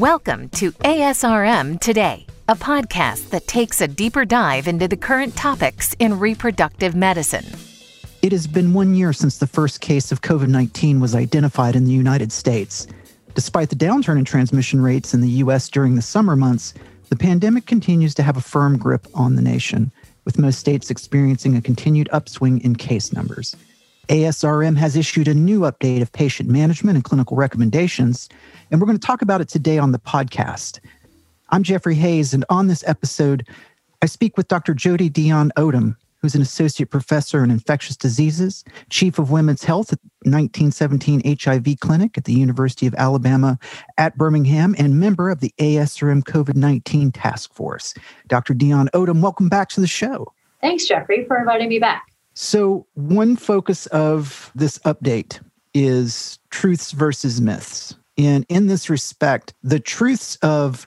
Welcome to ASRM Today, a podcast that takes a deeper dive into the current topics in reproductive medicine. It has been one year since the first case of COVID 19 was identified in the United States. Despite the downturn in transmission rates in the U.S. during the summer months, the pandemic continues to have a firm grip on the nation, with most states experiencing a continued upswing in case numbers. ASRM has issued a new update of patient management and clinical recommendations, and we're going to talk about it today on the podcast. I'm Jeffrey Hayes, and on this episode, I speak with Dr. Jodie Dionne-Odom, who's an associate professor in infectious diseases, chief of women's health at 1917 HIV Clinic at the University of Alabama at Birmingham, and member of the ASRM COVID 19 task force. Dr. Dionne-Odom, welcome back to the show. Thanks, Jeffrey, for inviting me back. So, one focus of this update is truths versus myths. And in this respect, the truths of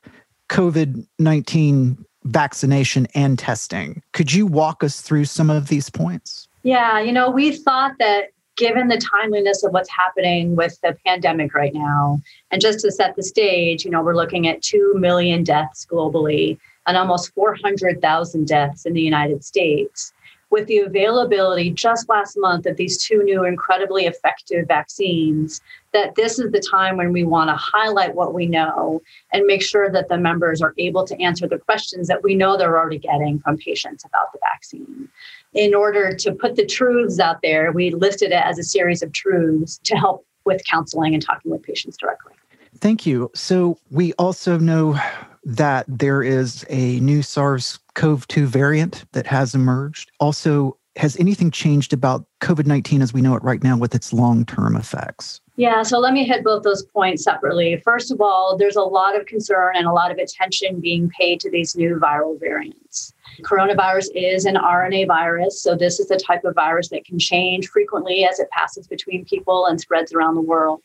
COVID 19 vaccination and testing. Could you walk us through some of these points? Yeah, you know, we thought that given the timeliness of what's happening with the pandemic right now, and just to set the stage, you know, we're looking at 2 million deaths globally and almost 400,000 deaths in the United States with the availability just last month of these two new incredibly effective vaccines, that this is the time when we want to highlight what we know and make sure that the members are able to answer the questions that we know they're already getting from patients about the vaccine. In order to put the truths out there, we listed it as a series of truths to help with counseling and talking with patients directly. Thank you. So, we also know that there is a new SARS CoV 2 variant that has emerged. Also, has anything changed about COVID 19 as we know it right now with its long term effects? Yeah, so let me hit both those points separately. First of all, there's a lot of concern and a lot of attention being paid to these new viral variants. Coronavirus is an RNA virus, so this is the type of virus that can change frequently as it passes between people and spreads around the world.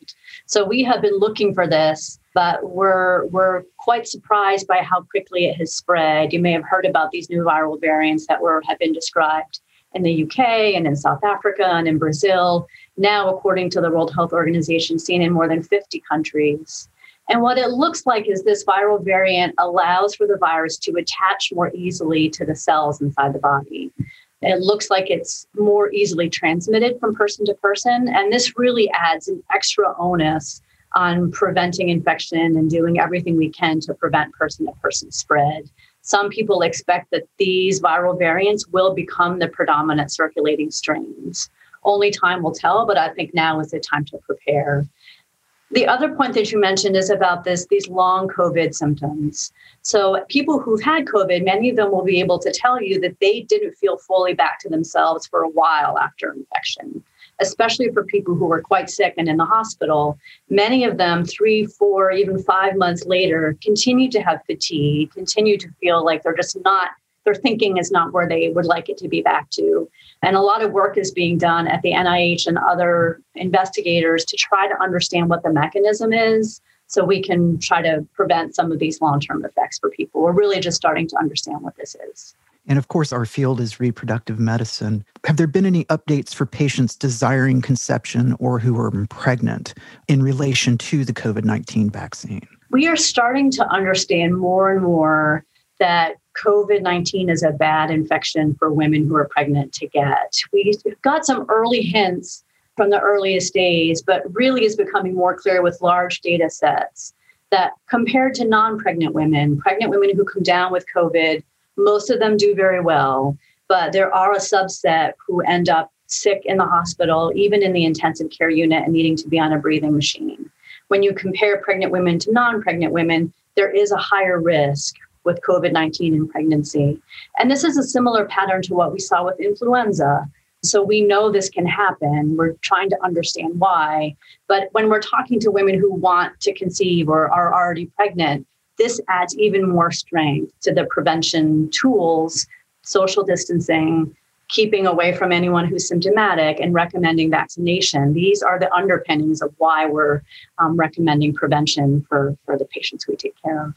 So we have been looking for this, but we're we're quite surprised by how quickly it has spread. You may have heard about these new viral variants that were have been described in the UK and in South Africa and in Brazil now, according to the World Health Organization, seen in more than 50 countries. And what it looks like is this viral variant allows for the virus to attach more easily to the cells inside the body. It looks like it's more easily transmitted from person to person. And this really adds an extra onus on preventing infection and doing everything we can to prevent person to person spread. Some people expect that these viral variants will become the predominant circulating strains only time will tell, but I think now is the time to prepare. The other point that you mentioned is about this these long COVID symptoms. So people who've had COVID, many of them will be able to tell you that they didn't feel fully back to themselves for a while after infection, especially for people who were quite sick and in the hospital. Many of them, three, four, even five months later, continue to have fatigue, continue to feel like they're just not their thinking is not where they would like it to be back to. And a lot of work is being done at the NIH and other investigators to try to understand what the mechanism is so we can try to prevent some of these long term effects for people. We're really just starting to understand what this is. And of course, our field is reproductive medicine. Have there been any updates for patients desiring conception or who are pregnant in relation to the COVID 19 vaccine? We are starting to understand more and more that COVID 19 is a bad infection for women who are pregnant to get. We got some early hints from the earliest days, but really is becoming more clear with large data sets that compared to non pregnant women, pregnant women who come down with COVID, most of them do very well, but there are a subset who end up sick in the hospital, even in the intensive care unit, and needing to be on a breathing machine. When you compare pregnant women to non pregnant women, there is a higher risk with COVID 19 in pregnancy. And this is a similar pattern to what we saw with influenza. So we know this can happen. We're trying to understand why. But when we're talking to women who want to conceive or are already pregnant, this adds even more strength to the prevention tools, social distancing, keeping away from anyone who's symptomatic, and recommending vaccination. These are the underpinnings of why we're um, recommending prevention for, for the patients we take care of.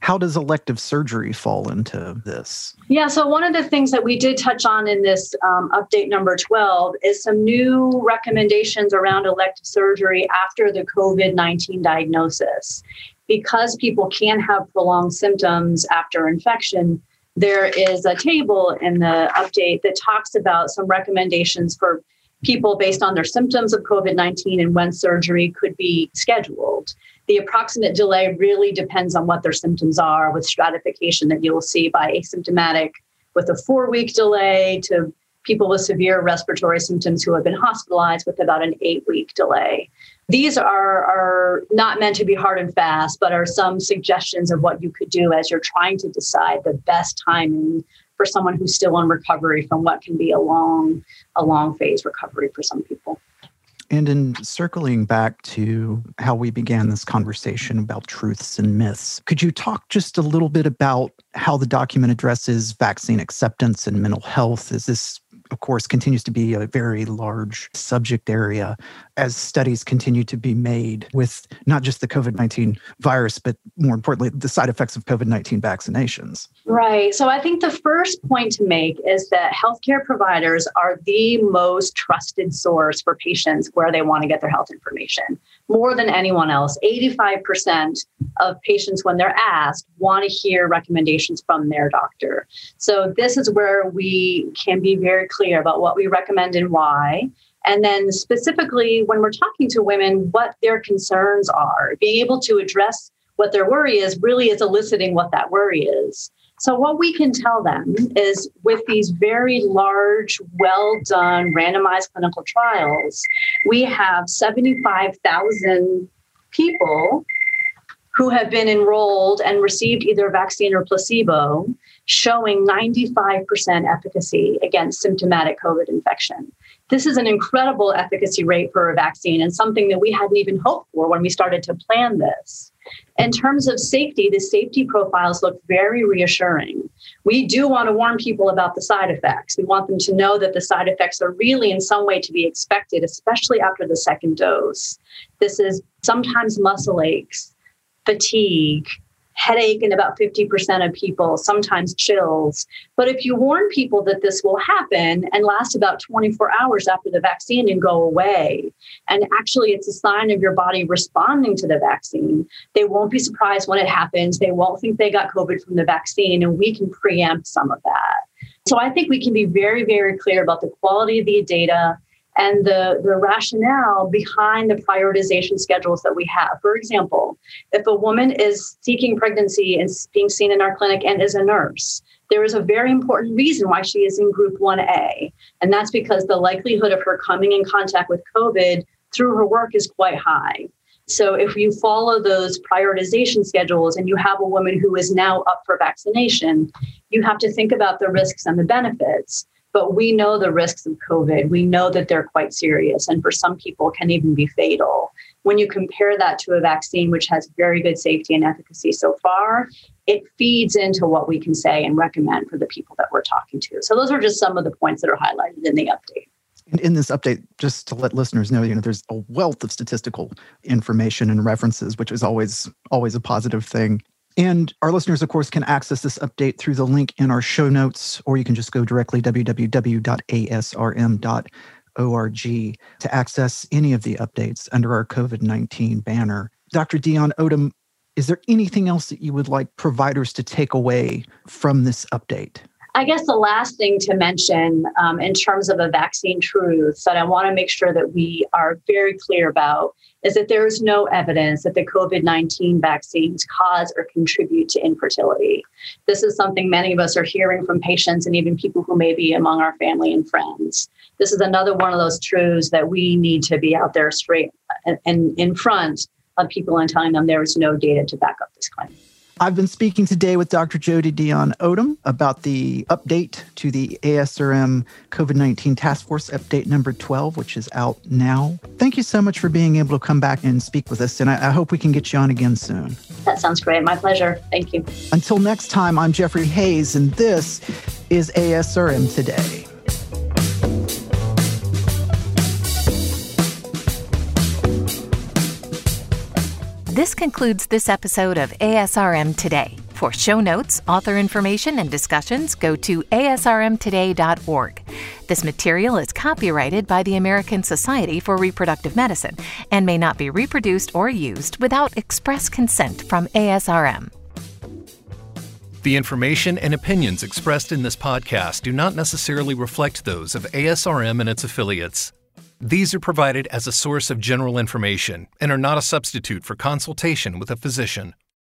How does elective surgery fall into this? Yeah, so one of the things that we did touch on in this um, update number 12 is some new recommendations around elective surgery after the COVID 19 diagnosis. Because people can have prolonged symptoms after infection, there is a table in the update that talks about some recommendations for people based on their symptoms of COVID 19 and when surgery could be scheduled. The approximate delay really depends on what their symptoms are, with stratification that you'll see by asymptomatic with a four week delay to people with severe respiratory symptoms who have been hospitalized with about an eight week delay. These are, are not meant to be hard and fast, but are some suggestions of what you could do as you're trying to decide the best timing for someone who's still in recovery from what can be a long, a long phase recovery for some people. And in circling back to how we began this conversation about truths and myths, could you talk just a little bit about how the document addresses vaccine acceptance and mental health? Is this of course, continues to be a very large subject area as studies continue to be made with not just the COVID 19 virus, but more importantly, the side effects of COVID 19 vaccinations. Right. So I think the first point to make is that healthcare providers are the most trusted source for patients where they want to get their health information. More than anyone else, 85% of patients, when they're asked, want to hear recommendations from their doctor. So this is where we can be very clear about what we recommend and why. And then, specifically, when we're talking to women, what their concerns are, being able to address what their worry is really is eliciting what that worry is. So, what we can tell them is with these very large, well done randomized clinical trials, we have 75,000 people who have been enrolled and received either vaccine or placebo, showing 95% efficacy against symptomatic COVID infection. This is an incredible efficacy rate for a vaccine and something that we hadn't even hoped for when we started to plan this. In terms of safety, the safety profiles look very reassuring. We do want to warn people about the side effects. We want them to know that the side effects are really in some way to be expected, especially after the second dose. This is sometimes muscle aches, fatigue, headache in about 50% of people, sometimes chills. But if you warn people that this will happen and last about 24 hours after the vaccine and go away, and actually it's a sign of your body responding to the vaccine, they won't be surprised when it happens. They won't think they got COVID from the vaccine, and we can preempt some of that. So I think we can be very, very clear about the quality of the data and the, the rationale behind the prioritization schedules that we have. For example, if a woman is seeking pregnancy and being seen in our clinic and is a nurse, there is a very important reason why she is in group 1A. And that's because the likelihood of her coming in contact with COVID through her work is quite high. So if you follow those prioritization schedules and you have a woman who is now up for vaccination, you have to think about the risks and the benefits. But we know the risks of COVID. We know that they're quite serious and for some people can even be fatal. When you compare that to a vaccine which has very good safety and efficacy so far, it feeds into what we can say and recommend for the people that we're talking to. So those are just some of the points that are highlighted in the update. In this update, just to let listeners know, you know, there's a wealth of statistical information and references, which is always always a positive thing. And our listeners, of course, can access this update through the link in our show notes, or you can just go directly www.asrm.org to access any of the updates under our COVID 19 banner. Dr. Dionne-Odom, is there anything else that you would like providers to take away from this update? I guess the last thing to mention um, in terms of a vaccine truth that I want to make sure that we are very clear about is that there is no evidence that the COVID 19 vaccines cause or contribute to infertility. This is something many of us are hearing from patients and even people who may be among our family and friends. This is another one of those truths that we need to be out there straight and in front of people and telling them there is no data to back up this claim. I've been speaking today with Dr. Jodie Dionne-Odom about the update to the ASRM COVID 19 Task Force Update number 12, which is out now. Thank you so much for being able to come back and speak with us, and I, I hope we can get you on again soon. That sounds great. My pleasure. Thank you. Until next time, I'm Jeffrey Hayes, and this is ASRM Today. This concludes this episode of ASRM Today. For show notes, author information, and discussions, go to asrmtoday.org. This material is copyrighted by the American Society for Reproductive Medicine and may not be reproduced or used without express consent from ASRM. The information and opinions expressed in this podcast do not necessarily reflect those of ASRM and its affiliates. These are provided as a source of general information and are not a substitute for consultation with a physician.